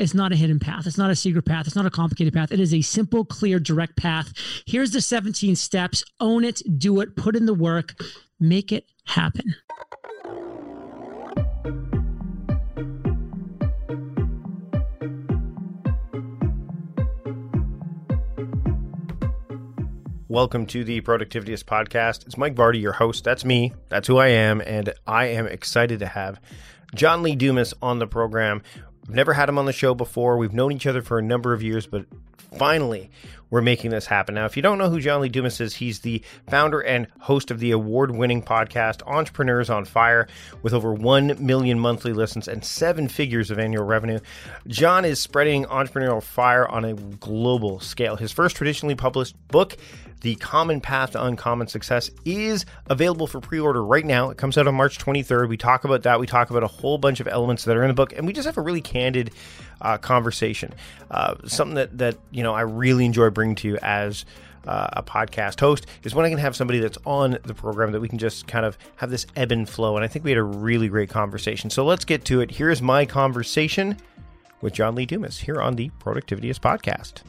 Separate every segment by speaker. Speaker 1: It's not a hidden path. It's not a secret path. It's not a complicated path. It is a simple, clear, direct path. Here's the 17 steps own it, do it, put in the work, make it happen.
Speaker 2: Welcome to the Productivityist Podcast. It's Mike Vardy, your host. That's me. That's who I am. And I am excited to have John Lee Dumas on the program have never had him on the show before. We've known each other for a number of years, but finally, we're making this happen. Now, if you don't know who John Lee Dumas is, he's the founder and host of the award winning podcast Entrepreneurs on Fire with over 1 million monthly listens and seven figures of annual revenue. John is spreading entrepreneurial fire on a global scale. His first traditionally published book the Common Path to Uncommon Success is available for pre order right now. It comes out on March 23rd. We talk about that. We talk about a whole bunch of elements that are in the book, and we just have a really candid uh, conversation. Uh, something that, that, you know, I really enjoy bringing to you as. Uh, a podcast host is when I can have somebody that's on the program that we can just kind of have this ebb and flow. And I think we had a really great conversation. So let's get to it. Here is my conversation with John Lee Dumas here on the Productivityist Podcast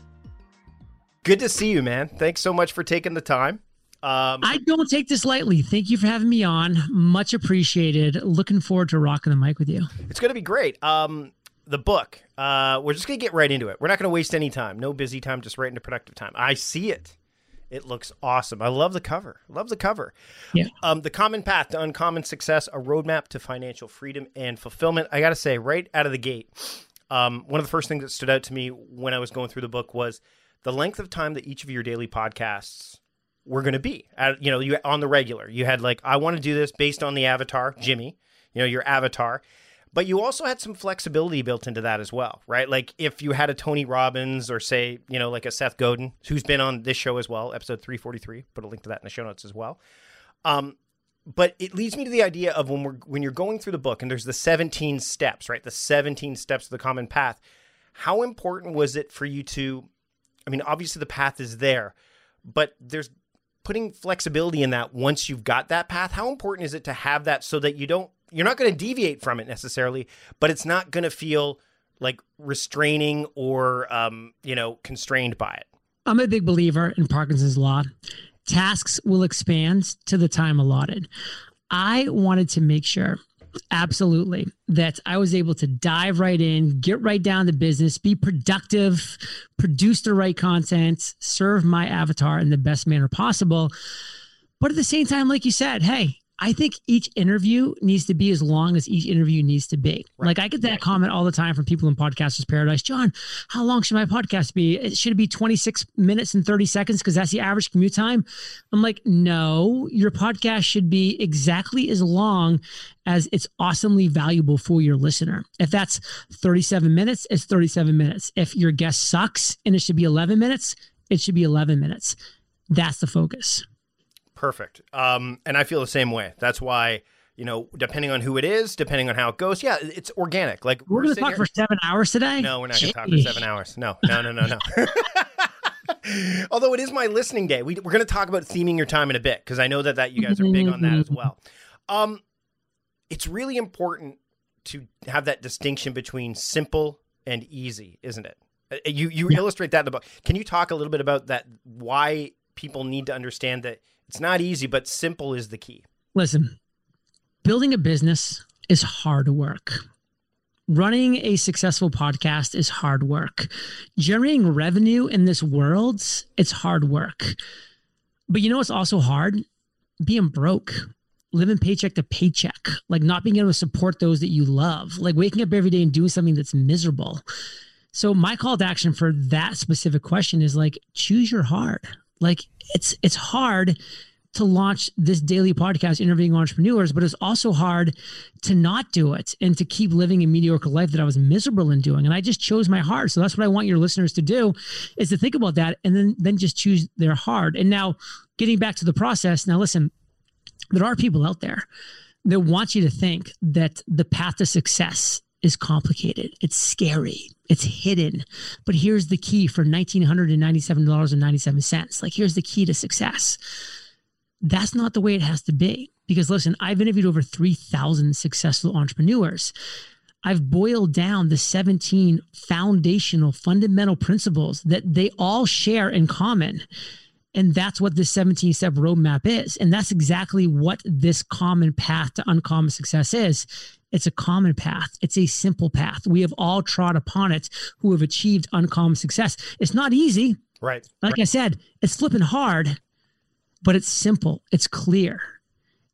Speaker 2: good to see you, man. Thanks so much for taking the time.
Speaker 1: Um, I don't take this lightly. Thank you for having me on. Much appreciated. Looking forward to rocking the mic with you.
Speaker 2: It's going
Speaker 1: to
Speaker 2: be great. Um, the book. Uh, we're just going to get right into it. We're not going to waste any time. No busy time, just right into productive time. I see it. It looks awesome. I love the cover. Love the cover. Yeah. Um, the Common Path to Uncommon Success, a roadmap to financial freedom and fulfillment. I got to say, right out of the gate, um, one of the first things that stood out to me when I was going through the book was – the length of time that each of your daily podcasts were going to be at, you know you on the regular you had like i want to do this based on the avatar jimmy you know your avatar but you also had some flexibility built into that as well right like if you had a tony robbins or say you know like a seth godin who's been on this show as well episode 343 put a link to that in the show notes as well um, but it leads me to the idea of when we're when you're going through the book and there's the 17 steps right the 17 steps of the common path how important was it for you to I mean, obviously the path is there, but there's putting flexibility in that once you've got that path. How important is it to have that so that you don't, you're not going to deviate from it necessarily, but it's not going to feel like restraining or, um, you know, constrained by it?
Speaker 1: I'm a big believer in Parkinson's Law. Tasks will expand to the time allotted. I wanted to make sure Absolutely. That I was able to dive right in, get right down to business, be productive, produce the right content, serve my avatar in the best manner possible. But at the same time, like you said, hey, I think each interview needs to be as long as each interview needs to be. Right. Like I get that right. comment all the time from people in Podcasters Paradise. John, how long should my podcast be? It should be 26 minutes and 30 seconds because that's the average commute time. I'm like, no, your podcast should be exactly as long as it's awesomely valuable for your listener. If that's 37 minutes, it's 37 minutes. If your guest sucks and it should be 11 minutes, it should be 11 minutes. That's the focus.
Speaker 2: Perfect. Um, and I feel the same way. That's why, you know, depending on who it is, depending on how it goes, yeah, it's organic. Like
Speaker 1: we're, we're going to talk here. for seven hours today.
Speaker 2: No, we're not going to talk for seven hours. No, no, no, no, no. Although it is my listening day, we, are going to talk about theming your time in a bit because I know that that you guys are big on that as well. Um, it's really important to have that distinction between simple and easy, isn't it? Uh, you you yeah. illustrate that in the book. Can you talk a little bit about that? Why people need to understand that it's not easy, but simple is the key.
Speaker 1: Listen, building a business is hard work. Running a successful podcast is hard work. Generating revenue in this world, it's hard work. But you know it's also hard? Being broke, living paycheck to paycheck, like not being able to support those that you love, like waking up every day and doing something that's miserable. So my call to action for that specific question is like choose your heart. Like it's it's hard to launch this daily podcast interviewing entrepreneurs, but it's also hard to not do it and to keep living a mediocre life that I was miserable in doing. And I just chose my heart. So that's what I want your listeners to do is to think about that and then then just choose their heart. And now getting back to the process, now listen, there are people out there that want you to think that the path to success is complicated. It's scary. It's hidden. But here's the key for $1,997.97. Like, here's the key to success. That's not the way it has to be. Because listen, I've interviewed over 3,000 successful entrepreneurs. I've boiled down the 17 foundational, fundamental principles that they all share in common. And that's what this 17 step roadmap is. And that's exactly what this common path to uncommon success is. It's a common path. It's a simple path. We have all trod upon it who have achieved uncommon success. It's not easy.
Speaker 2: Right.
Speaker 1: Like
Speaker 2: right. I
Speaker 1: said, it's flipping hard, but it's simple. It's clear.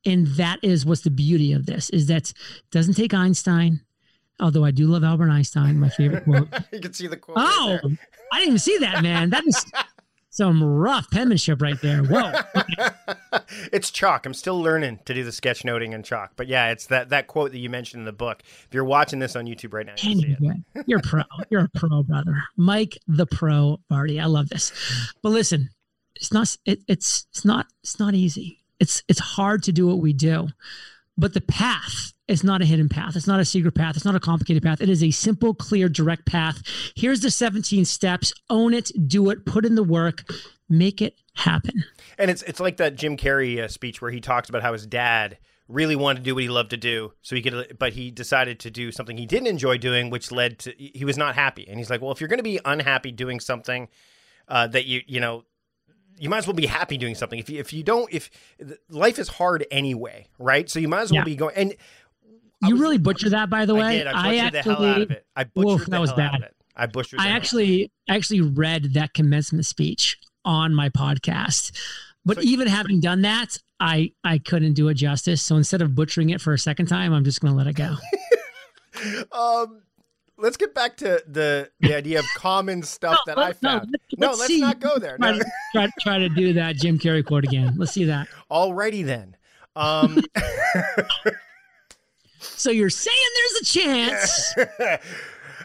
Speaker 1: And that is what's the beauty of this is that doesn't take Einstein, although I do love Albert Einstein, my favorite quote.
Speaker 2: you can see the quote. Oh, right I
Speaker 1: didn't even see that, man. That is some rough penmanship right there. Whoa.
Speaker 2: it's chalk. I'm still learning to do the sketchnoting in chalk. But yeah, it's that, that quote that you mentioned in the book. If you're watching this on YouTube right now, you
Speaker 1: You're pro. You're a pro, brother. Mike the pro Vardy. I love this. But listen, it's not it, it's it's not it's not easy. It's it's hard to do what we do but the path is not a hidden path. It's not a secret path. It's not a complicated path. It is a simple, clear, direct path. Here's the 17 steps. Own it, do it, put in the work, make it happen.
Speaker 2: And it's it's like that Jim Carrey uh, speech where he talks about how his dad really wanted to do what he loved to do so he could but he decided to do something he didn't enjoy doing which led to he was not happy and he's like well if you're going to be unhappy doing something uh, that you you know you might as well be happy doing something. If you, if you don't, if life is hard anyway, right? So you might as well yeah. be going. And
Speaker 1: you was, really butcher that, by the way. I did. I butchered I actually, the hell out of it. I butchered that was bad. I butchered. I actually actually read that commencement speech on my podcast. But so, even having done that, I I couldn't do it justice. So instead of butchering it for a second time, I'm just going to let it go. um,
Speaker 2: let's get back to the the idea of common stuff no, that I found. No, let's, no, let's, let's not go there. No.
Speaker 1: Try, try, to do that Jim Carrey quote again. Let's see that.
Speaker 2: Alrighty then. Um,
Speaker 1: so you're saying there's a chance.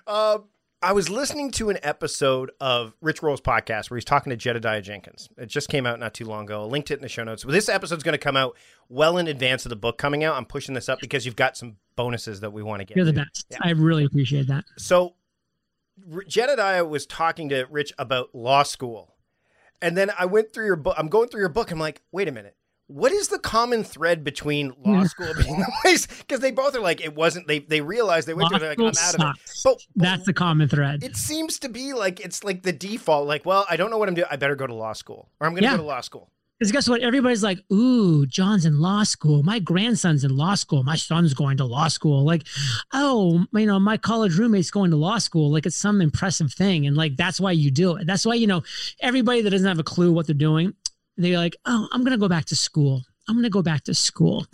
Speaker 2: uh, I was listening to an episode of Rich Roll's podcast where he's talking to Jedidiah Jenkins. It just came out not too long ago. I linked it in the show notes. Well, this episode's going to come out well in advance of the book coming out. I'm pushing this up because you've got some bonuses that we want to get.
Speaker 1: You're the to. best. Yeah. I really appreciate that.
Speaker 2: So Jedidiah was talking to Rich about law school. And then I went through your book. I'm going through your book. I'm like, wait a minute. What is the common thread between law school being the place? Because they both are like, it wasn't. They they realized they went law through. They're like, I'm out of it.
Speaker 1: But, that's the common thread.
Speaker 2: It seems to be like it's like the default. Like, well, I don't know what I'm doing. I better go to law school, or I'm going to yeah. go to law school.
Speaker 1: Because guess what? Everybody's like, ooh, John's in law school. My grandson's in law school. My son's going to law school. Like, oh, you know, my college roommate's going to law school. Like, it's some impressive thing. And like, that's why you do it. That's why, you know, everybody that doesn't have a clue what they're doing, they're like, oh, I'm going to go back to school. I'm going to go back to school.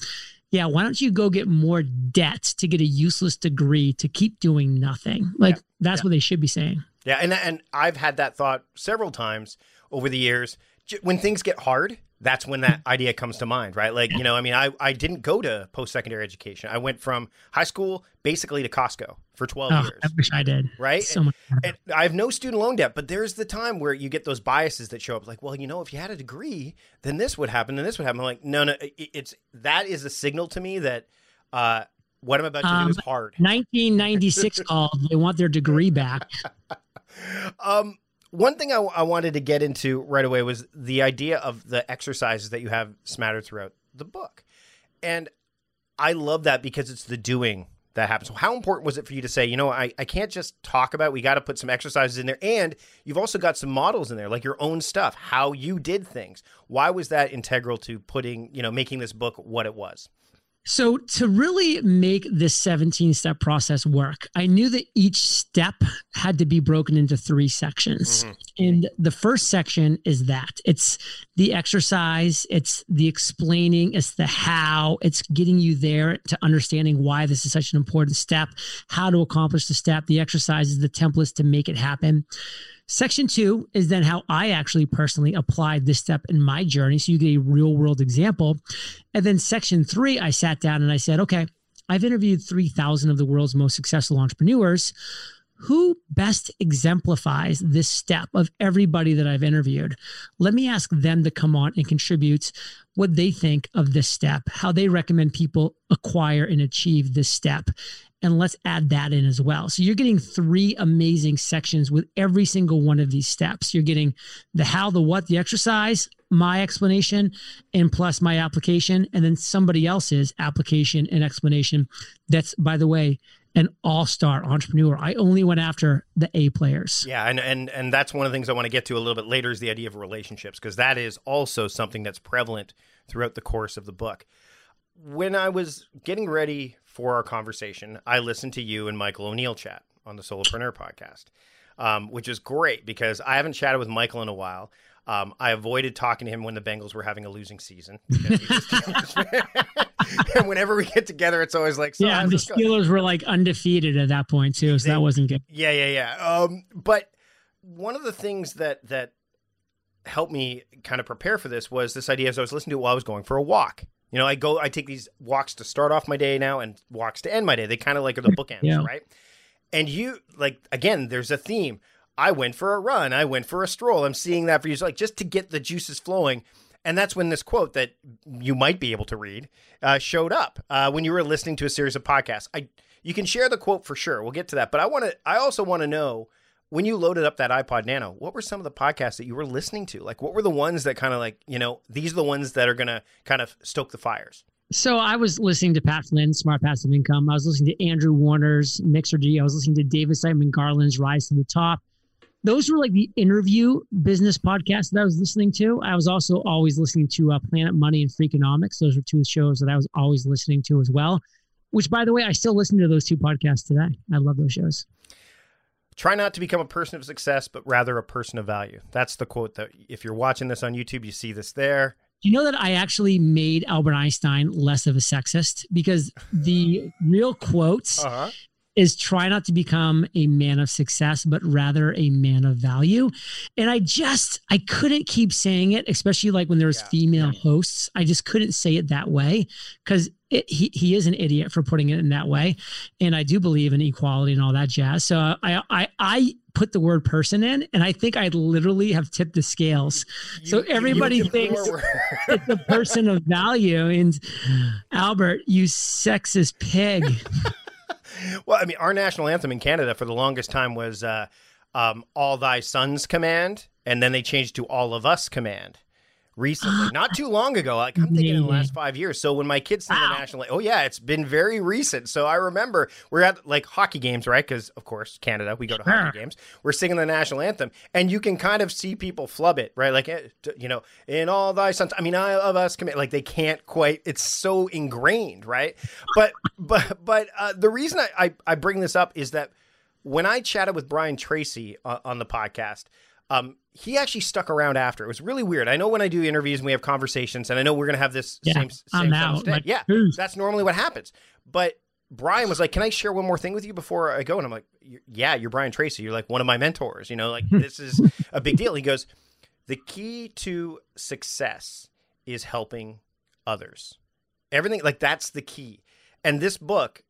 Speaker 1: Yeah, why don't you go get more debt to get a useless degree to keep doing nothing? Like, yeah. that's yeah. what they should be saying.
Speaker 2: Yeah. And, and I've had that thought several times over the years when things get hard, that's when that idea comes to mind, right? Like, you know, I mean, I, I didn't go to post secondary education. I went from high school basically to Costco for 12 oh, years.
Speaker 1: I wish I did.
Speaker 2: Right? So much. And, and I have no student loan debt, but there's the time where you get those biases that show up like, well, you know, if you had a degree, then this would happen, then this would happen. I'm like, no, no, it's that is a signal to me that uh, what I'm about to um, do
Speaker 1: is hard. 1996 called. They want their degree back.
Speaker 2: um, one thing I, I, wanted to get into right away was the idea of the exercises that you have smattered throughout the book. And I love that because it's the doing that happens. So how important was it for you to say, you know, I, I can't just talk about, it. we got to put some exercises in there. And you've also got some models in there, like your own stuff, how you did things. Why was that integral to putting, you know, making this book what it was?
Speaker 1: So, to really make this 17 step process work, I knew that each step had to be broken into three sections. Mm-hmm. And the first section is that it's the exercise, it's the explaining, it's the how, it's getting you there to understanding why this is such an important step, how to accomplish the step. The exercise is the templates to make it happen. Section two is then how I actually personally applied this step in my journey. So you get a real world example. And then section three, I sat down and I said, okay, I've interviewed 3,000 of the world's most successful entrepreneurs. Who best exemplifies this step of everybody that I've interviewed? Let me ask them to come on and contribute what they think of this step, how they recommend people acquire and achieve this step and let's add that in as well. So you're getting three amazing sections with every single one of these steps. You're getting the how, the what, the exercise, my explanation, and plus my application, and then somebody else's application and explanation. That's, by the way, an all-star entrepreneur. I only went after the A players.
Speaker 2: Yeah, and and and that's one of the things I want to get to a little bit later is the idea of relationships because that is also something that's prevalent throughout the course of the book. When I was getting ready for our conversation, I listened to you and Michael O'Neal chat on the Solopreneur podcast, um, which is great because I haven't chatted with Michael in a while. Um, I avoided talking to him when the Bengals were having a losing season. and whenever we get together, it's always like, so yeah, the
Speaker 1: Steelers
Speaker 2: going?
Speaker 1: were like undefeated at that point too, so they, that wasn't good.
Speaker 2: Yeah, yeah, yeah. Um, but one of the things that that helped me kind of prepare for this was this idea. As I was listening to it while I was going for a walk, you know, I go, I take these walks to start off my day now and walks to end my day. They kind of like are the bookends, yeah. right? And you, like, again, there's a theme. I went for a run. I went for a stroll. I'm seeing that for you. So like, just to get the juices flowing. And that's when this quote that you might be able to read uh, showed up uh, when you were listening to a series of podcasts. I, you can share the quote for sure. We'll get to that. But I want to, I also want to know when you loaded up that iPod Nano, what were some of the podcasts that you were listening to? Like, what were the ones that kind of like, you know, these are the ones that are going to kind of stoke the fires?
Speaker 1: So I was listening to Pat Flynn, Smart Passive Income. I was listening to Andrew Warner's Mixergy. I was listening to David Siteman Garland's Rise to the Top. Those were like the interview business podcasts that I was listening to. I was also always listening to uh, Planet Money and Freakonomics. Those were two shows that I was always listening to as well, which, by the way, I still listen to those two podcasts today. I love those shows.
Speaker 2: Try not to become a person of success, but rather a person of value. That's the quote that if you're watching this on YouTube, you see this there.
Speaker 1: Do You know that I actually made Albert Einstein less of a sexist because the real quotes uh-huh is try not to become a man of success, but rather a man of value. And I just, I couldn't keep saying it, especially like when there was yeah, female yeah. hosts. I just couldn't say it that way because it, he, he is an idiot for putting it in that way. And I do believe in equality and all that jazz. So I, I, I put the word person in, and I think I literally have tipped the scales. You, so everybody thinks it's a person of value. And Albert, you sexist pig.
Speaker 2: well, I mean, our national anthem in Canada for the longest time was uh, um, All Thy Sons Command, and then they changed to All of Us Command recently, not too long ago. Like I'm thinking in the last five years. So when my kids sing wow. the national, oh yeah, it's been very recent. So I remember we're at like hockey games, right? Because of course Canada, we go to hockey games. We're singing the national anthem, and you can kind of see people flub it, right? Like eh, you know, in all thy sons. I mean, I of us commit. Like they can't quite. It's so ingrained, right? But but but uh, the reason I, I I bring this up is that when I chatted with Brian Tracy uh, on the podcast, um, he actually stuck around after. It was really weird. I know when I do interviews and we have conversations, and I know we're gonna have this yeah, same same out, like, yeah, who's... that's normally what happens. But Brian was like, "Can I share one more thing with you before I go?" And I'm like, "Yeah, you're Brian Tracy. You're like one of my mentors. You know, like hmm. this is a big deal." He goes, "The key to success is helping others. Everything like that's the key." And this book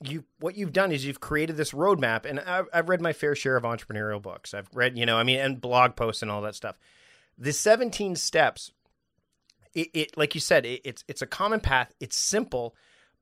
Speaker 2: you what you've done is you've created this roadmap and I've, I've, read my fair share of entrepreneurial books i've read you know i mean and blog posts and all that stuff the 17 steps it, it like you said it, it's it's a common path it's simple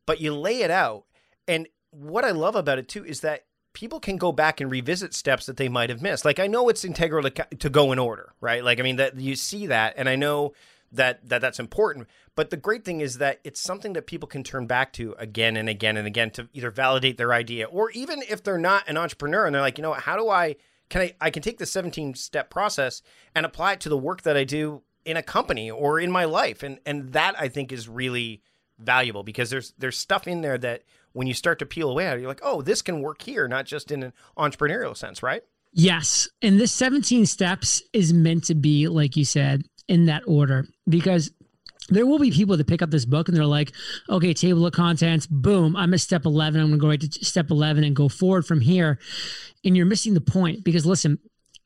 Speaker 2: but you lay it out and what i love about it too is that people can go back and revisit steps that they might have missed like i know it's integral to, to go in order right like i mean that you see that and i know that, that that's important. But the great thing is that it's something that people can turn back to again and again and again to either validate their idea or even if they're not an entrepreneur and they're like, you know, how do I can I I can take the 17 step process and apply it to the work that I do in a company or in my life. And and that I think is really valuable because there's there's stuff in there that when you start to peel away at it, you're like, oh, this can work here, not just in an entrepreneurial sense, right?
Speaker 1: Yes. And this 17 steps is meant to be, like you said, in that order because there will be people that pick up this book and they're like, okay, table of contents, boom, I'm at step 11. I'm going to go right to step 11 and go forward from here. And you're missing the point because listen,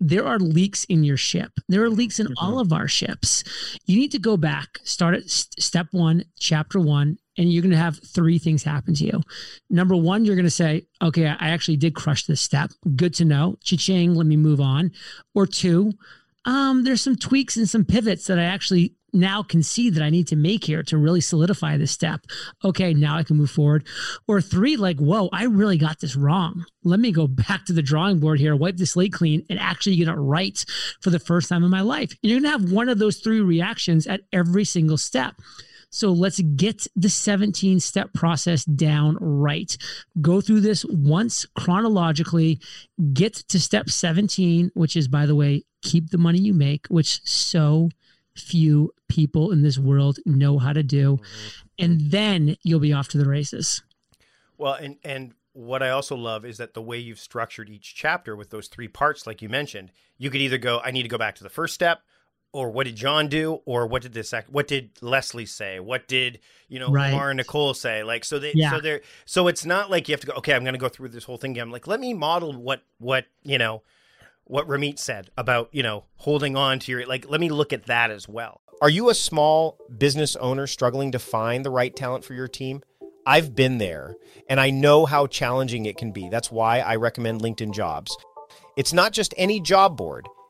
Speaker 1: there are leaks in your ship. There are leaks in mm-hmm. all of our ships. You need to go back, start at st- step one, chapter one, and you're going to have three things happen to you. Number one, you're going to say, okay, I actually did crush this step. Good to know. Cha-ching, let me move on. Or two, um, there's some tweaks and some pivots that I actually now can see that I need to make here to really solidify this step. Okay, now I can move forward. Or three, like, whoa, I really got this wrong. Let me go back to the drawing board here, wipe the slate clean, and actually get it right for the first time in my life. And you're gonna have one of those three reactions at every single step. So let's get the 17 step process down right. Go through this once chronologically, get to step 17, which is, by the way, keep the money you make, which so few people in this world know how to do. Mm-hmm. And then you'll be off to the races.
Speaker 2: Well, and, and, what I also love is that the way you've structured each chapter with those three parts, like you mentioned, you could either go, I need to go back to the first step, or what did John do, or what did this what did Leslie say, what did you know right. and Nicole say? Like so they yeah. so they so it's not like you have to go. Okay, I'm going to go through this whole thing again. I'm like, let me model what what you know what Ramit said about you know holding on to your like. Let me look at that as well. Are you a small business owner struggling to find the right talent for your team? I've been there, and I know how challenging it can be. That's why I recommend LinkedIn Jobs. It's not just any job board.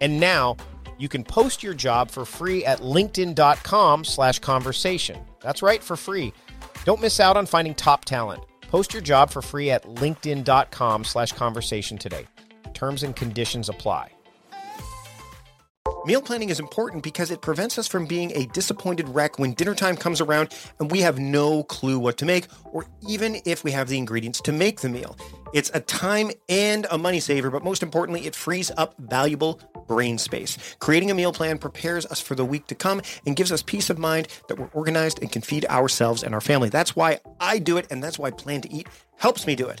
Speaker 2: And now you can post your job for free at linkedin.com slash conversation. That's right, for free. Don't miss out on finding top talent. Post your job for free at linkedin.com slash conversation today. Terms and conditions apply. Meal planning is important because it prevents us from being a disappointed wreck when dinner time comes around and we have no clue what to make, or even if we have the ingredients to make the meal. It's a time and a money saver, but most importantly, it frees up valuable brain space. Creating a meal plan prepares us for the week to come and gives us peace of mind that we're organized and can feed ourselves and our family. That's why I do it, and that's why Plan to Eat helps me do it.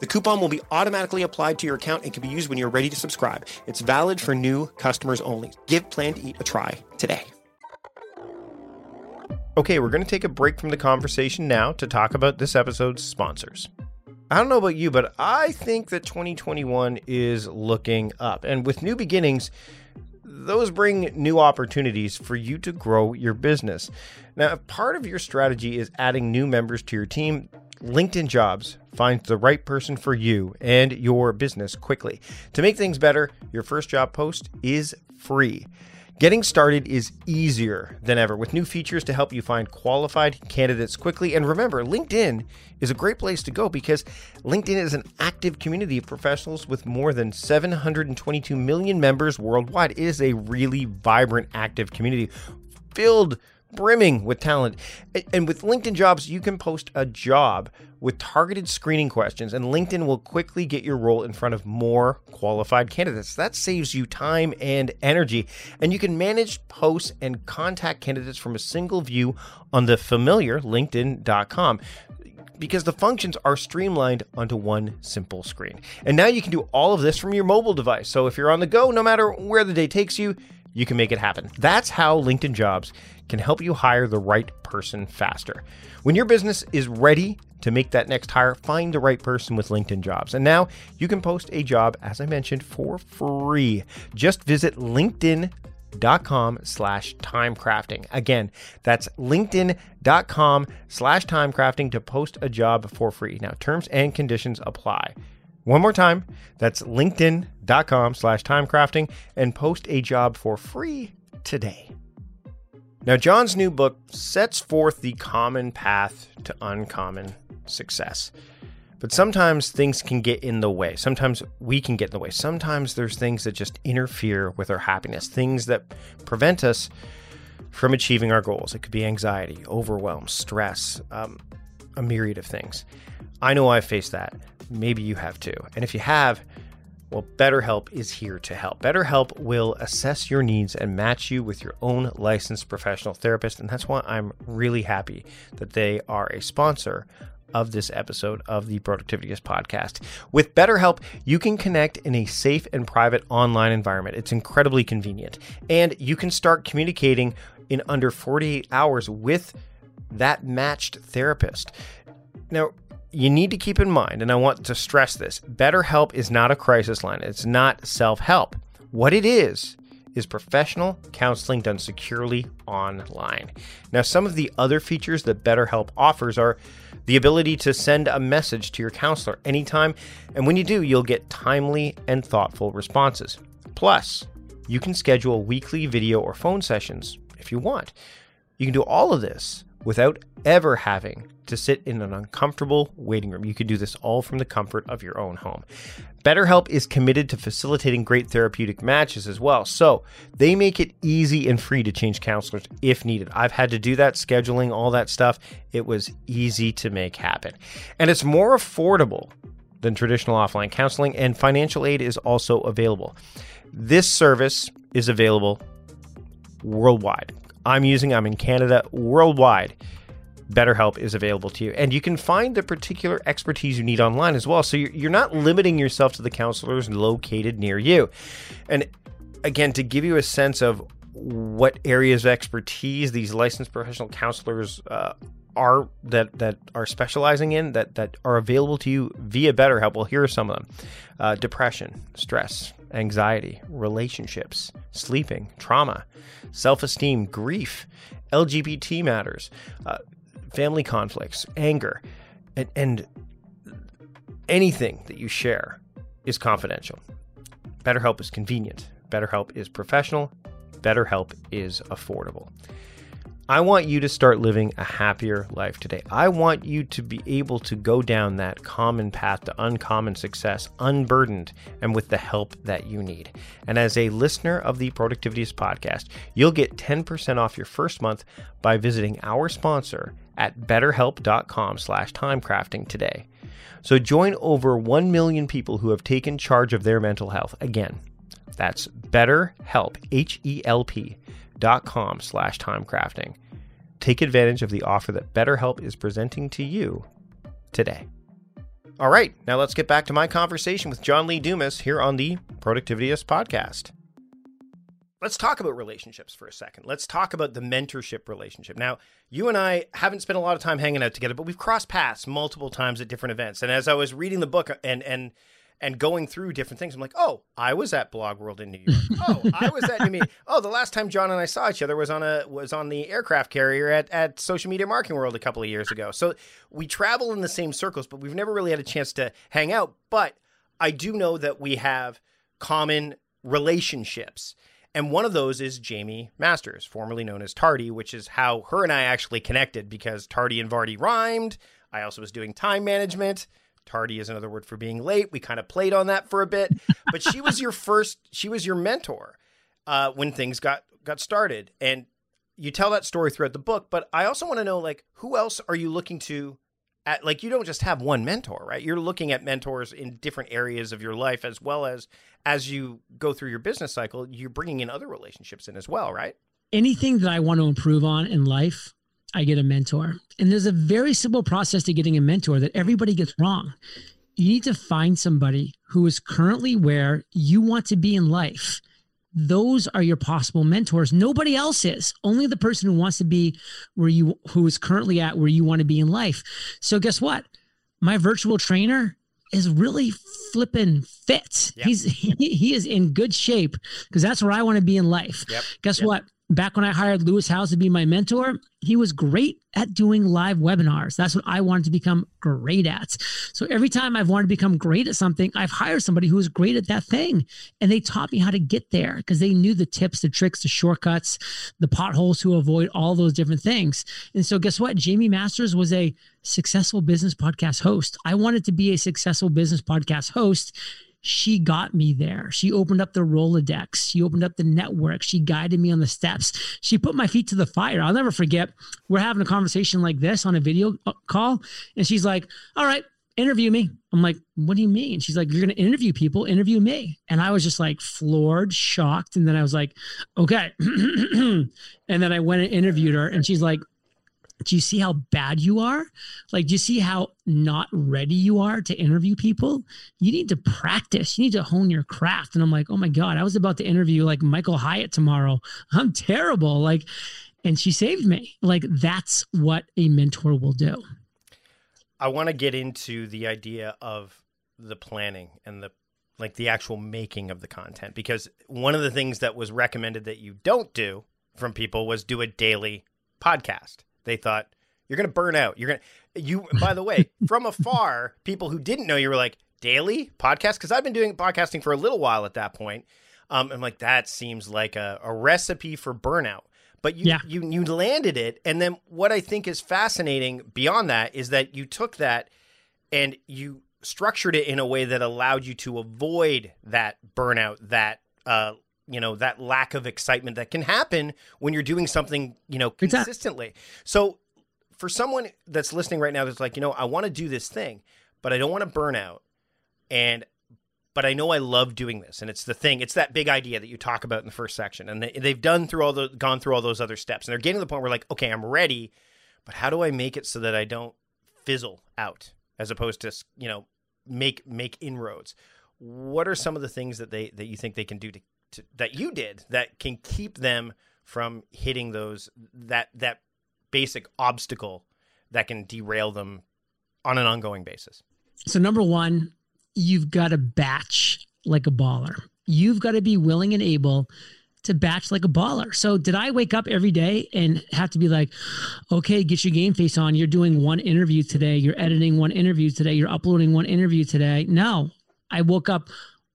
Speaker 2: The coupon will be automatically applied to your account and can be used when you're ready to subscribe. It's valid for new customers only. Give Plan to Eat a try today. Okay, we're going to take a break from the conversation now to talk about this episode's sponsors. I don't know about you, but I think that 2021 is looking up. And with new beginnings, those bring new opportunities for you to grow your business. Now, if part of your strategy is adding new members to your team, LinkedIn Jobs finds the right person for you and your business quickly. To make things better, your first job post is free. Getting started is easier than ever with new features to help you find qualified candidates quickly. And remember, LinkedIn is a great place to go because LinkedIn is an active community of professionals with more than 722 million members worldwide. It is a really vibrant, active community filled brimming with talent. And with LinkedIn Jobs, you can post a job with targeted screening questions, and LinkedIn will quickly get your role in front of more qualified candidates. That saves you time and energy, and you can manage posts and contact candidates from a single view on the familiar LinkedIn.com because the functions are streamlined onto one simple screen. And now you can do all of this from your mobile device. So if you're on the go, no matter where the day takes you, you can make it happen. That's how LinkedIn Jobs can help you hire the right person faster. When your business is ready to make that next hire, find the right person with LinkedIn Jobs. And now you can post a job, as I mentioned, for free. Just visit linkedin.com slash timecrafting. Again, that's linkedin.com slash timecrafting to post a job for free. Now, terms and conditions apply. One more time, that's linkedin.com com slash timecrafting and post a job for free today. Now, John's new book sets forth the common path to uncommon success. But sometimes things can get in the way. Sometimes we can get in the way. Sometimes there's things that just interfere with our happiness, things that prevent us from achieving our goals. It could be anxiety, overwhelm, stress, um, a myriad of things. I know I've faced that. Maybe you have too. And if you have, well, BetterHelp is here to help. BetterHelp will assess your needs and match you with your own licensed professional therapist. And that's why I'm really happy that they are a sponsor of this episode of the Productivityist podcast. With BetterHelp, you can connect in a safe and private online environment. It's incredibly convenient. And you can start communicating in under 48 hours with that matched therapist. Now, you need to keep in mind, and I want to stress this BetterHelp is not a crisis line, it's not self help. What it is, is professional counseling done securely online. Now, some of the other features that BetterHelp offers are the ability to send a message to your counselor anytime, and when you do, you'll get timely and thoughtful responses. Plus, you can schedule weekly video or phone sessions if you want. You can do all of this without ever having to sit in an uncomfortable waiting room. You can do this all from the comfort of your own home. BetterHelp is committed to facilitating great therapeutic matches as well. So they make it easy and free to change counselors if needed. I've had to do that, scheduling, all that stuff. It was easy to make happen. And it's more affordable than traditional offline counseling, and financial aid is also available. This service is available worldwide. I'm using. I'm in Canada, worldwide. BetterHelp is available to you. And you can find the particular expertise you need online as well. So you're not limiting yourself to the counselors located near you. And again, to give you a sense of what areas of expertise these licensed professional counselors uh, are that that are specializing in that that are available to you via BetterHelp. Well, here are some of them: uh, depression, stress, anxiety, relationships, sleeping, trauma, self esteem, grief, LGBT matters, uh, family conflicts, anger, and, and anything that you share is confidential. BetterHelp is convenient, BetterHelp is professional, BetterHelp is affordable. I want you to start living a happier life today. I want you to be able to go down that common path to uncommon success unburdened and with the help that you need. And as a listener of the Productivityist podcast, you'll get 10% off your first month by visiting our sponsor at betterhelp.com slash timecrafting today. So join over 1 million people who have taken charge of their mental health. Again, that's betterhelp, H-E-L-P dot com slash timecrafting. Take advantage of the offer that BetterHelp is presenting to you today. All right, now let's get back to my conversation with John Lee Dumas here on the Productivityist podcast. Let's talk about relationships for a second. Let's talk about the mentorship relationship. Now, you and I haven't spent a lot of time hanging out together, but we've crossed paths multiple times at different events. And as I was reading the book and and and going through different things. I'm like, oh, I was at Blog World in New York. oh, I was at New Media. Oh, the last time John and I saw each other was on a was on the aircraft carrier at at Social Media Marketing World a couple of years ago. So we travel in the same circles, but we've never really had a chance to hang out. But I do know that we have common relationships. And one of those is Jaime Masters, formerly known as Tardy, which is how her and I actually connected because Tardy and Vardy rhymed. I also was doing time management tardy is another word for being late. We kind of played on that for a bit, but she was your first, she was your mentor uh, when things got got started, and you tell that story throughout the book. But I also want to know, like, who else are you looking to? At like, you don't just have one mentor, right? You're looking at mentors in different areas of your life, as well as as you go through your business cycle, you're bringing in other relationships in as well, right?
Speaker 1: Anything that I want to improve on in life, I get a mentor. And there's a very simple process to getting a mentor that everybody gets wrong. You need to find somebody who is currently where you want to be in life. Those are your possible mentors. Nobody else is. Only the person who wants to be where you who is currently at where you want to be in life. So guess what? My virtual trainer is really flipping fit. Yep. He's he, he, is in good shape because that's where I want to be in life. Yep. Guess yep. what? back when I hired Lewis Howes to be my mentor, he was great at doing live webinars. That's what I wanted to become great at. So every time I've wanted to become great at something, I've hired somebody who was great at that thing. And they taught me how to get there because they knew the tips, the tricks, the shortcuts, the potholes to avoid, all those different things. And so guess what? Jaime Masters was a successful business podcast host. I wanted to be a successful business podcast host she got me there. She opened up the Rolodex. She opened up the network. She guided me on the steps. She put my feet to the fire. I'll never forget. We're having a conversation like this on a video uh, call. And she's like, All right, interview me. I'm like, What do you mean? She's like, You're going to interview people, interview me. And I was just like floored, shocked. And then I was like, Okay. and then I went and interviewed her. And she's like, do you see how bad you are? Like, do you see how not ready you are to interview people? You need to practice. You need to hone your craft. And I'm like, oh my God, I was about to interview like Michael Hyatt tomorrow. I'm terrible. Like, and she saved me. Like, that's what a mentor will do.
Speaker 2: I want to get into the idea of the planning and the like the actual making of the content because one of the things that was recommended that you don't do from people was do a daily podcast they thought you're going to burn out. You're going to you. By the way, from afar, people who didn't know you were like daily podcast because I've been doing podcasting for a little while at that point. Um, I'm like that seems like a, a recipe for burnout. But you, yeah. you you landed it, and then what I think is fascinating beyond that is that you took that and you structured it in a way that allowed you to avoid that burnout, that uh, you know that lack of excitement that can happen when you're doing something you know consistently exactly. so for someone that's listening right now that's like you know i want to do this thing but i don't want to burn out and but I know I love doing this, and it's the thing. It's that big idea that you talk about in the first section, and they, they've done through all the gone through all those other steps, and they're getting to the point where like, okay, I'm ready, but how do I make it so that I don't fizzle out, as opposed to you know make make inroads? What are some of the things that they that you think they can do to to, that you did that can keep them from hitting those that that basic obstacle that can derail them on an ongoing basis?
Speaker 1: So number 1, you've got to batch like a baller. You've got to be willing and able to batch like a baller. So did I wake up every day and have to be like, okay, get your game face on. You're doing one interview today. You're editing one interview today. You're uploading one interview today. No, I woke up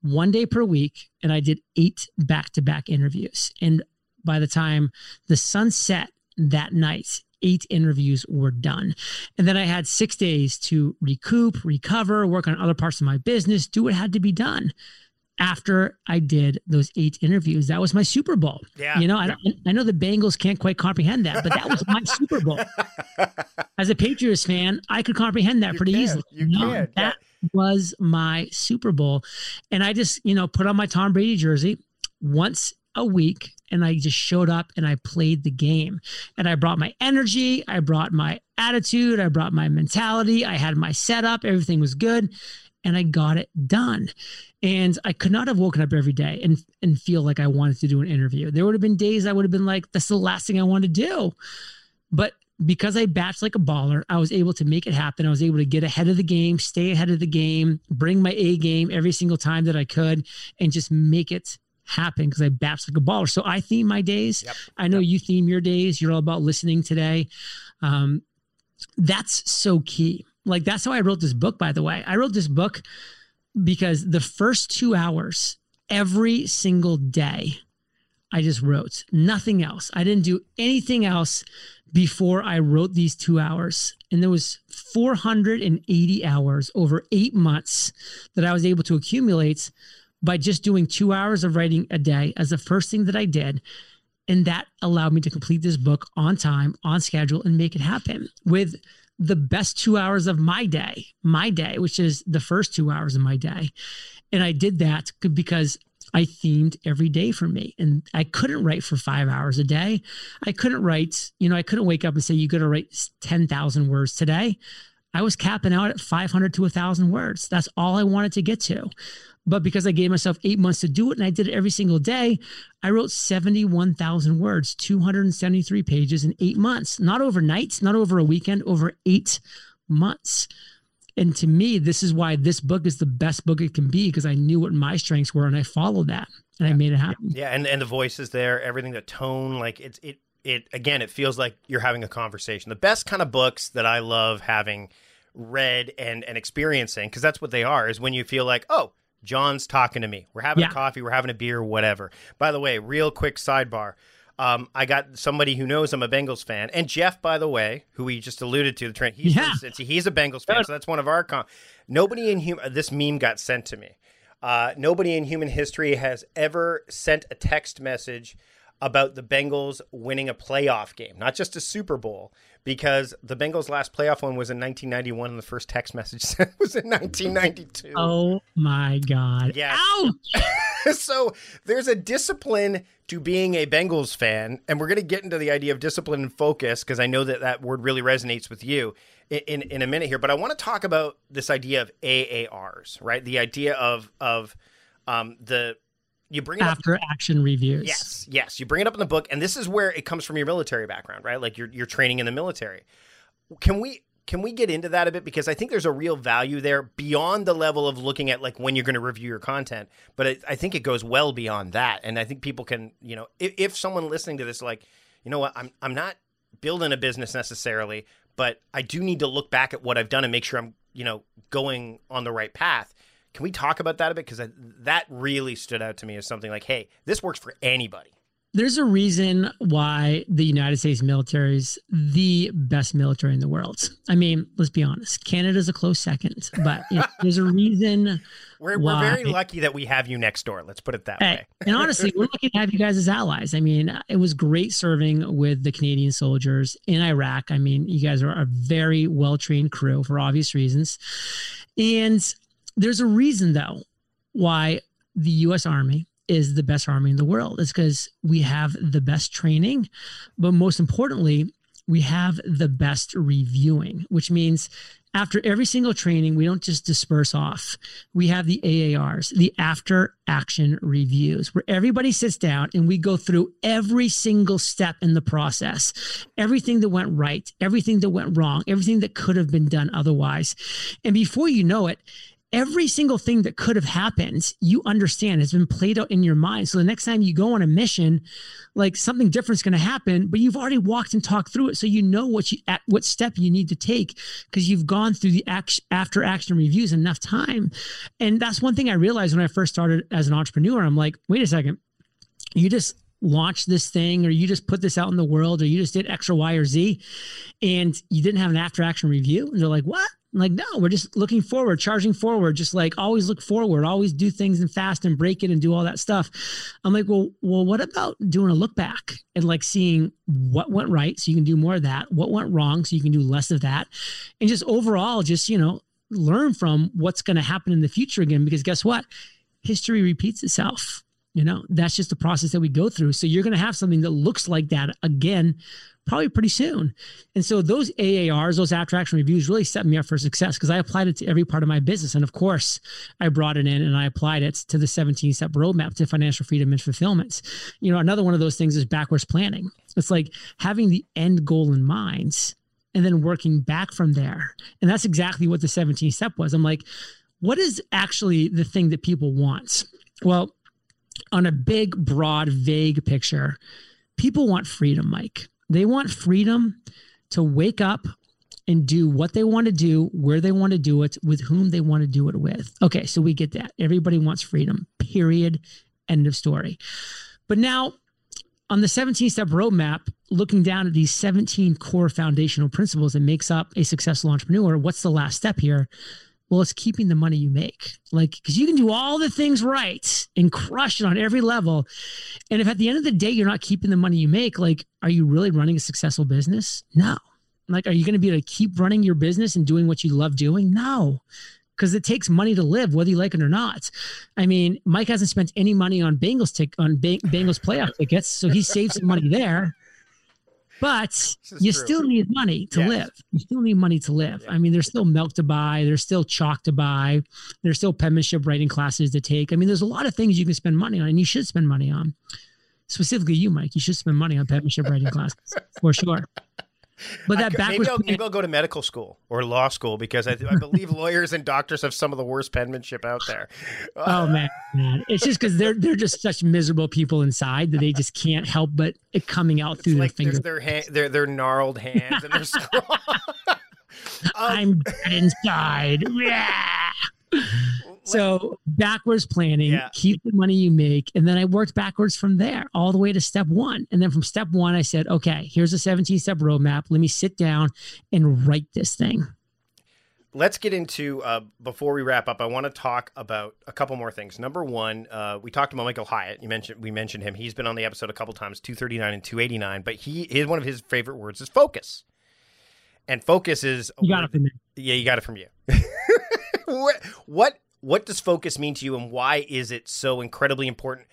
Speaker 1: one day per week and I did eight back to back interviews. And by the time the sun set that night, eight interviews were done. And then I had six days to recoup, recover, work on other parts of my business, do what had to be done after I did those eight interviews. That was my Super Bowl. Yeah. You know, I, I know the Bengals can't quite comprehend that, but that was my Super Bowl. As a Patriots fan, I could comprehend that you pretty can. easily. You, you know, can. That, yeah was my Super Bowl. And I just, you know, put on my Tom Brady jersey once a week and I just showed up and I played the game. And I brought my energy, I brought my attitude, I brought my mentality, I had my setup, everything was good, and I got it done. And I could not have woken up every day and and feel like I wanted to do an interview. There would have been days I would have been like, that's the last thing I want to do. But because I batched like a baller, I was able to make it happen. I was able to get ahead of the game, stay ahead of the game, bring my A game every single time that I could, and just make it happen because I batched like a baller. So I theme my days. Yep. I know yep. you theme your days. You're all about listening today. Um, that's so key. Like that's how I wrote this book, by the way. I wrote this book because the first two hours every single day, I just wrote nothing else. I didn't do anything else before I wrote these two hours. And there was 480 hours over eight months that I was able to accumulate by just doing two hours of writing a day as the first thing that I did. And that allowed me to complete this book on time, on schedule, and make it happen with the best two hours of my day, my day, which is the first two hours of my day. And I did that because I themed every day for me. And I couldn't write for five hours a day. I couldn't write, you know, I couldn't wake up and say, you got to write 10,000 words today. I was capping out at 500 to 1,000 words. That's all I wanted to get to. But because I gave myself eight months to do it and I did it every single day, I wrote 71,000 words, 273 pages in eight months, not overnight, not over a weekend, over eight months. And to me, this is why this book is the best book it can be because I knew what my strengths were and I followed that and yeah. I made it happen.
Speaker 2: Yeah, and and the voice is there, everything, the tone, like it's it it again, it feels like you're having a conversation. The best kind of books that I love having read and and experiencing because that's what they are is when you feel like oh John's talking to me. We're having yeah. coffee, we're having a beer, whatever. By the way, real quick sidebar. Um, I got somebody who knows I'm a Bengals fan, and Jeff, by the way, who we just alluded to, the Trent, he's, yeah. he's a Bengals fan, so that's one of our con. Nobody in human. This meme got sent to me. Uh, nobody in human history has ever sent a text message about the Bengals winning a playoff game, not just a Super Bowl, because the Bengals' last playoff one was in 1991, and the first text message sent was in 1992. Oh
Speaker 1: my God! Yeah. Ouch!
Speaker 2: so there's a discipline to being a Bengals fan, and we're going to get into the idea of discipline and focus because I know that that word really resonates with you in in a minute here. But I want to talk about this idea of AARs, right? The idea of of um, the you bring it
Speaker 1: after
Speaker 2: up,
Speaker 1: action reviews.
Speaker 2: Yes, yes, you bring it up in the book, and this is where it comes from your military background, right? Like you're you're training in the military. Can we can we get into that a bit because I think there's a real value there beyond the level of looking at like when you're going to review your content, but it, I think it goes well beyond that, and I think people can you know if, if someone listening to this like you know what I'm I'm not building a business necessarily, but I do need to look back at what I've done and make sure I'm you know going on the right path. Can we talk about that a bit because that really stood out to me as something like hey this works for anybody
Speaker 1: there's a reason why the United States military is the best military in the world. I mean, let's be honest. Canada's a close second, but you know, there's a reason.
Speaker 2: We're, why... we're, very lucky that we have you next door. Let's put it that hey, way.
Speaker 1: and honestly, we're lucky to have you guys as allies. I mean, it was great serving with the Canadian soldiers in Iraq. I mean, you guys are a very well trained crew for obvious reasons. And there's a reason, though, why the U.S. Army is the best army in the world. It's because we have the best training, but most importantly, we have the best reviewing, which means after every single training, we don't just disperse off. We have the AARs, the after action reviews, where everybody sits down and we go through every single step in the process, everything that went right, everything that went wrong, everything that could have been done otherwise. And before you know it, every single thing that could have happened, you understand has been played out in your mind. So the next time you go on a mission, like something different is going to happen, but you've already walked and talked through it. So you know what you at what step you need to take because you've gone through the after action reviews enough time. And that's one thing I realized when I first started as an entrepreneur. I'm like, wait a second, you just launched this thing or you just put this out in the world or you just did X or Y or Z and you didn't have an after action review. And they're like, what? I'm like, no, we're just looking forward, charging forward, just like always look forward, always do things and fast and break it and do all that stuff. I'm like, well, well, what about doing a look back and like seeing what went right so you can do more of that, what went wrong so you can do less of that, and just overall, just you know, learn from what's going to happen in the future again because guess what, history repeats itself. You know, that's just the process that we go through. So you're going to have something that looks like that again, probably pretty soon. And so those AARs, those after action reviews really set me up for success because I applied it to every part of my business. And of course, I brought it in and I applied it to the 17 step roadmap to financial freedom and fulfillment. You know, another one of those things is backwards planning. It's like having the end goal in mind and then working back from there. And that's exactly what the 17 step was. I'm like, what is actually the thing that people want? Well, on a big, broad, vague picture, people want freedom, Mike. They want freedom to wake up and do what they want to do, where they want to do it, with whom they want to do it with. Okay, so we get that. Everybody wants freedom, period. End of story. But now, on the 17 step roadmap, looking down at these 17 core foundational principles that makes up a successful entrepreneur, what's the last step here? well, it's keeping the money you make. Like, because you can do all the things right and crush it on every level. And if at the end of the day you're not keeping the money you make, like, are you really running a successful business? No. Like, are you going to be able to keep running your business and doing what you love doing? No. Because it takes money to live, whether you like it or not. I mean, Mike hasn't spent any money on Bengals tick on Bengals playoff tickets, so he saved some money there. But you true. still need money to yes. live. You still need money to live. Yeah. I mean, there's still milk to buy. There's still chalk to buy. There's still penmanship writing classes to take. I mean, there's a lot of things you can spend money on, and you should spend money on. Specifically, you, Mike, you should spend money on penmanship writing classes for sure.
Speaker 2: But that I, maybe, I'll, maybe I'll, go to medical school or law school because I, I believe lawyers and doctors have some of the worst penmanship out there.
Speaker 1: oh man, man, it's just because they're they're just such miserable people inside that they just can't help but it coming out it's through like their fingers. Their,
Speaker 2: their their gnarled hands and their
Speaker 1: um, I'm dead inside. So backwards planning, yeah. keep the money you make. And then I worked backwards from there all the way to step one. And then from step one, I said, okay, here's a 17 step roadmap. Let me sit down and write this thing.
Speaker 2: Let's get into, uh, before we wrap up, I want to talk about a couple more things. Number one, uh, we talked about Michael Hyatt. You mentioned, we mentioned him. He's been on the episode a couple times, 239 and 289, but he is one of his favorite words is focus. And focus is. You got it from me. Yeah, you got it from you. what, what what does focus mean to you and why is it so incredibly important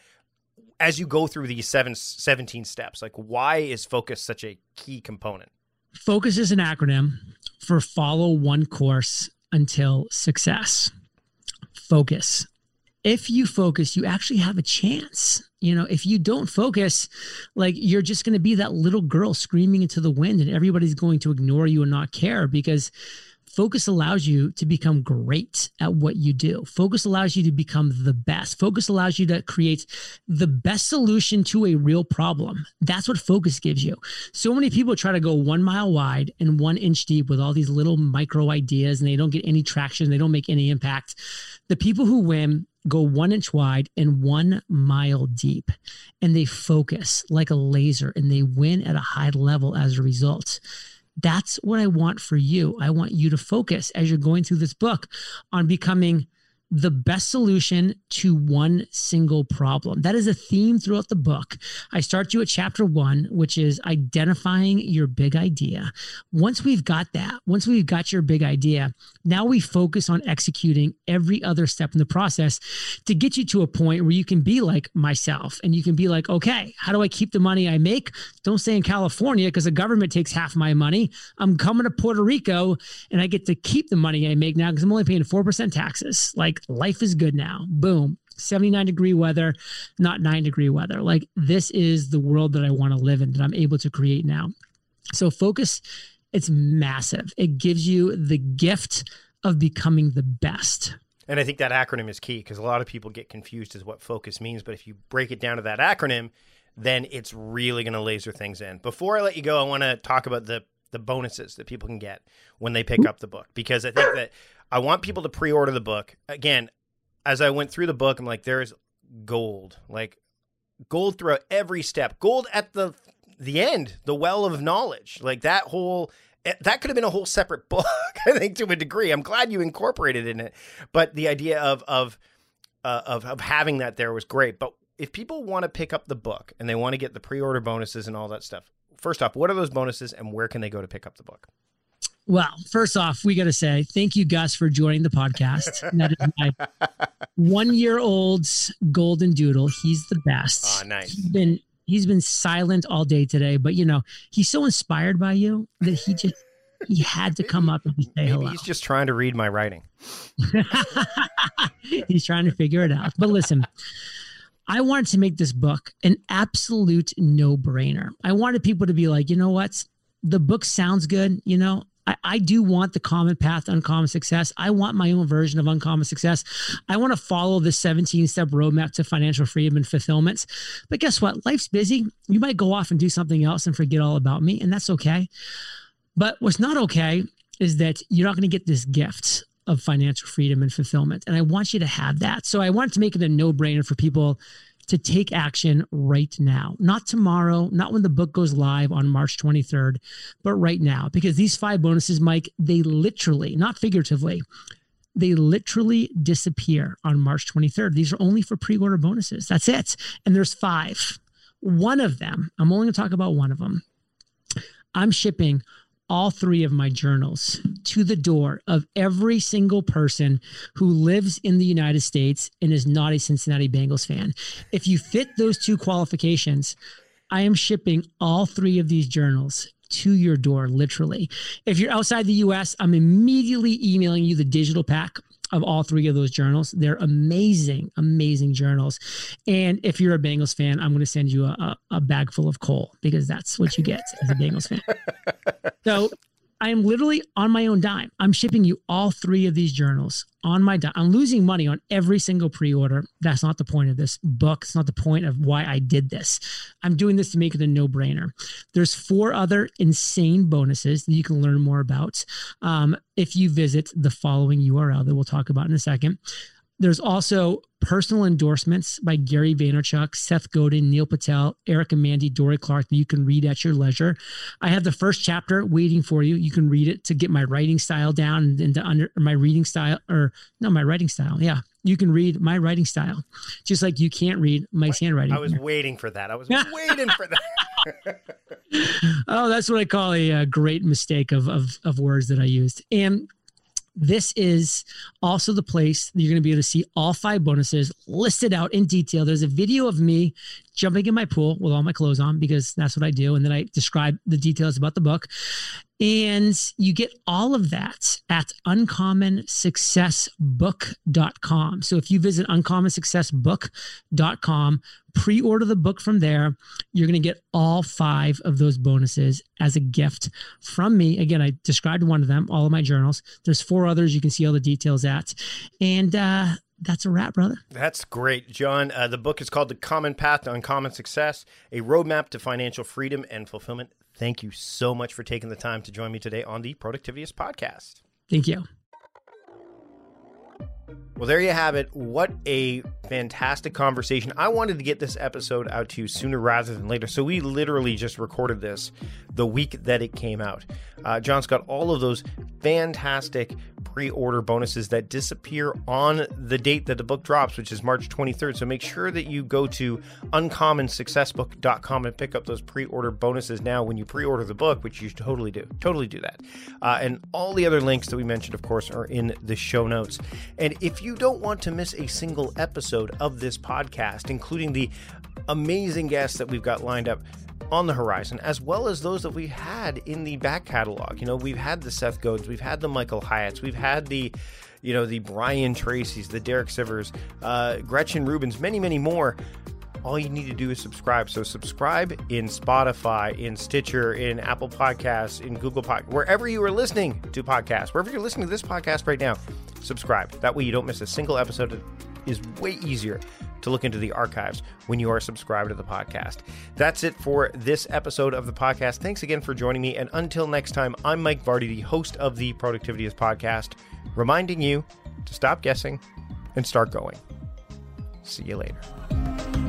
Speaker 2: as you go through these seven, 17 steps? Like, why is focus such a key component?
Speaker 1: Focus is an acronym for follow one course until success. Focus. If you focus, you actually have a chance. You know, if you don't focus, like you're just going to be that little girl screaming into the wind and everybody's going to ignore you and not care because Focus allows you to become great at what you do. Focus allows you to become the best. Focus allows you to create the best solution to a real problem. That's what focus gives you. So many people try to go one mile wide and one inch deep with all these little micro ideas and they don't get any traction. They don't make any impact. The people who win go one inch wide and one mile deep. And they focus like a laser and they win at a high level as a result. That's what I want for you. I want you to focus as you're going through this book on becoming the best solution to one single problem. That is a theme throughout the book. I start you at chapter one, which is identifying your big idea. Once we've got that, once we've got your big idea, now we focus on executing every other step in the process to get you to a point where you can be like myself and you can be like, okay, how do I keep the money I make? Don't stay in California because the government takes half my money. I'm coming to Puerto Rico and I get to keep the money I make now because I'm only paying 4% taxes. Like, life is good now. Boom. 79 degree weather, not nine degree weather. Like, this is the world that I want to live in that I'm able to create now. So, focus, it's massive. It gives you the gift of becoming the best.
Speaker 2: And I think that acronym is key because a lot of people get confused as what focus means. But if you break it down to that acronym, then it's really going to laser things in. Before I let you go, I want to talk about the the bonuses that people can get when they pick up the book because I think that I want people to pre-order the book. Again, as I went through the book, I'm like, there's gold, like gold throughout every step, gold at the the end, the well of knowledge, like that whole eh, that could have been a whole separate book, I think, to a degree. I'm glad you incorporated in it, but the idea of of uh, of of having that there was great. But if people want to pick up the book and they want to get the pre-order bonuses and all that stuff, First off, what are those bonuses and where can they go to pick up the book?
Speaker 1: Well, first off, we got to say thank you, Gus, for joining the podcast. that is my one year old's golden doodle. He's the best. Oh, nice. He's been, he's been silent all day today, but you know, he's so inspired by you that he just. He had to come up and say Maybe hello.
Speaker 2: He's just trying to read my writing.
Speaker 1: he's trying to figure it out. But listen, I wanted to make this book an absolute no brainer. I wanted people to be like, you know what? The book sounds good. You know, I, I, do want the common path, to uncommon success. I want my own version of uncommon success. I want to follow the 17 step roadmap to financial freedom and fulfillment. But guess what? Life's busy. You might go off and do something else and forget all about me, and that's okay. But what's not okay is that you're not going to get this gift of financial freedom and fulfillment. And I want you to have that. So I wanted to make it a no brainer for people to take action right now, not tomorrow, not when the book goes live on March 23rd, but right now, because these five bonuses, Mike, they literally, not figuratively, they literally disappear on March 23rd. These are only for pre order bonuses. That's it. And there's five. One of them, I'm only going to talk about one of them. I'm shipping all three of my journals to the door of every single person who lives in the United States and is not a Cincinnati Bengals fan. If you fit those two qualifications, I am shipping all three of these journals to your door, literally. If you're outside the US, I'm immediately emailing you the digital pack of all three of those journals. They're amazing, amazing journals. And if you're a Bengals fan, I'm going to send you a, a, bag full of coal because that's what you get as a Bengals fan. So I am literally on my own dime. I'm shipping you all three of these journals on my dime. I'm losing money on every single pre order. That's not the point of this book. It's not the point of why I did this. I'm doing this to make it a no brainer. There's four other insane bonuses that you can learn more about um, if you visit the following URL that we'll talk about in a second. There's also personal endorsements by Gary Vaynerchuk, Seth Godin, Neil Patel, Eric and Mandy, Dorie Clark that you can read at your leisure. I have the first chapter waiting for you. You can read it to get my writing style down and, and to under my reading style or no, my writing style. Yeah. You can read my writing style, just like you can't read Mike's Wait, handwriting. I
Speaker 2: was here. waiting for that. I was waiting for that.
Speaker 1: oh, that's what I call a, a great mistake of, of, of words that I used. And this is also the place you're going to be able to see all five bonuses listed out in detail. There's a video of me jumping in my pool with all my clothes on because that's what I do. And then I describe the details about the book. And you get all of that at uncommonsuccessbook.com. So if you visit uncommonsuccessbook.com Pre order the book from there. You're going to get all five of those bonuses as a gift from me. Again, I described one of them, all of my journals. There's four others you can see all the details at. And, uh, that's a wrap, brother.
Speaker 2: That's great, John. Uh, the book is called The Common Path to Uncommon Success A Roadmap to Financial Freedom and Fulfillment. Thank you so much for taking the time to join me today on the Productivityist Podcast.
Speaker 1: Thank you.
Speaker 2: Well, there you have it. What a fantastic conversation. I wanted to get this episode out to you sooner rather than later. So we literally just recorded this the week that it came out. Uh, John's got all of those fantastic pre order bonuses that disappear on the date that the book drops, which is March 23rd. So make sure that you go to uncommonsuccessbook.com and pick up those pre order bonuses now when you pre order the book, which you should totally do. Totally do that. Uh, and all the other links that we mentioned, of course, are in the show notes. And if you you don't want to miss a single episode of this podcast, including the amazing guests that we've got lined up on the horizon, as well as those that we had in the back catalog. You know, we've had the Seth Godins, we've had the Michael Hyatts, we've had the, you know, the Brian Tracy's, the Derek Sivers, uh, Gretchen Rubins, many, many more all you need to do is subscribe. So subscribe in Spotify, in Stitcher, in Apple Podcasts, in Google Podcast, wherever you are listening to podcasts, wherever you're listening to this podcast right now, subscribe. That way you don't miss a single episode. It is way easier to look into the archives when you are subscribed to the podcast. That's it for this episode of the podcast. Thanks again for joining me. And until next time, I'm Mike Vardy, the host of the Productivityist Podcast, reminding you to stop guessing and start going. See you later.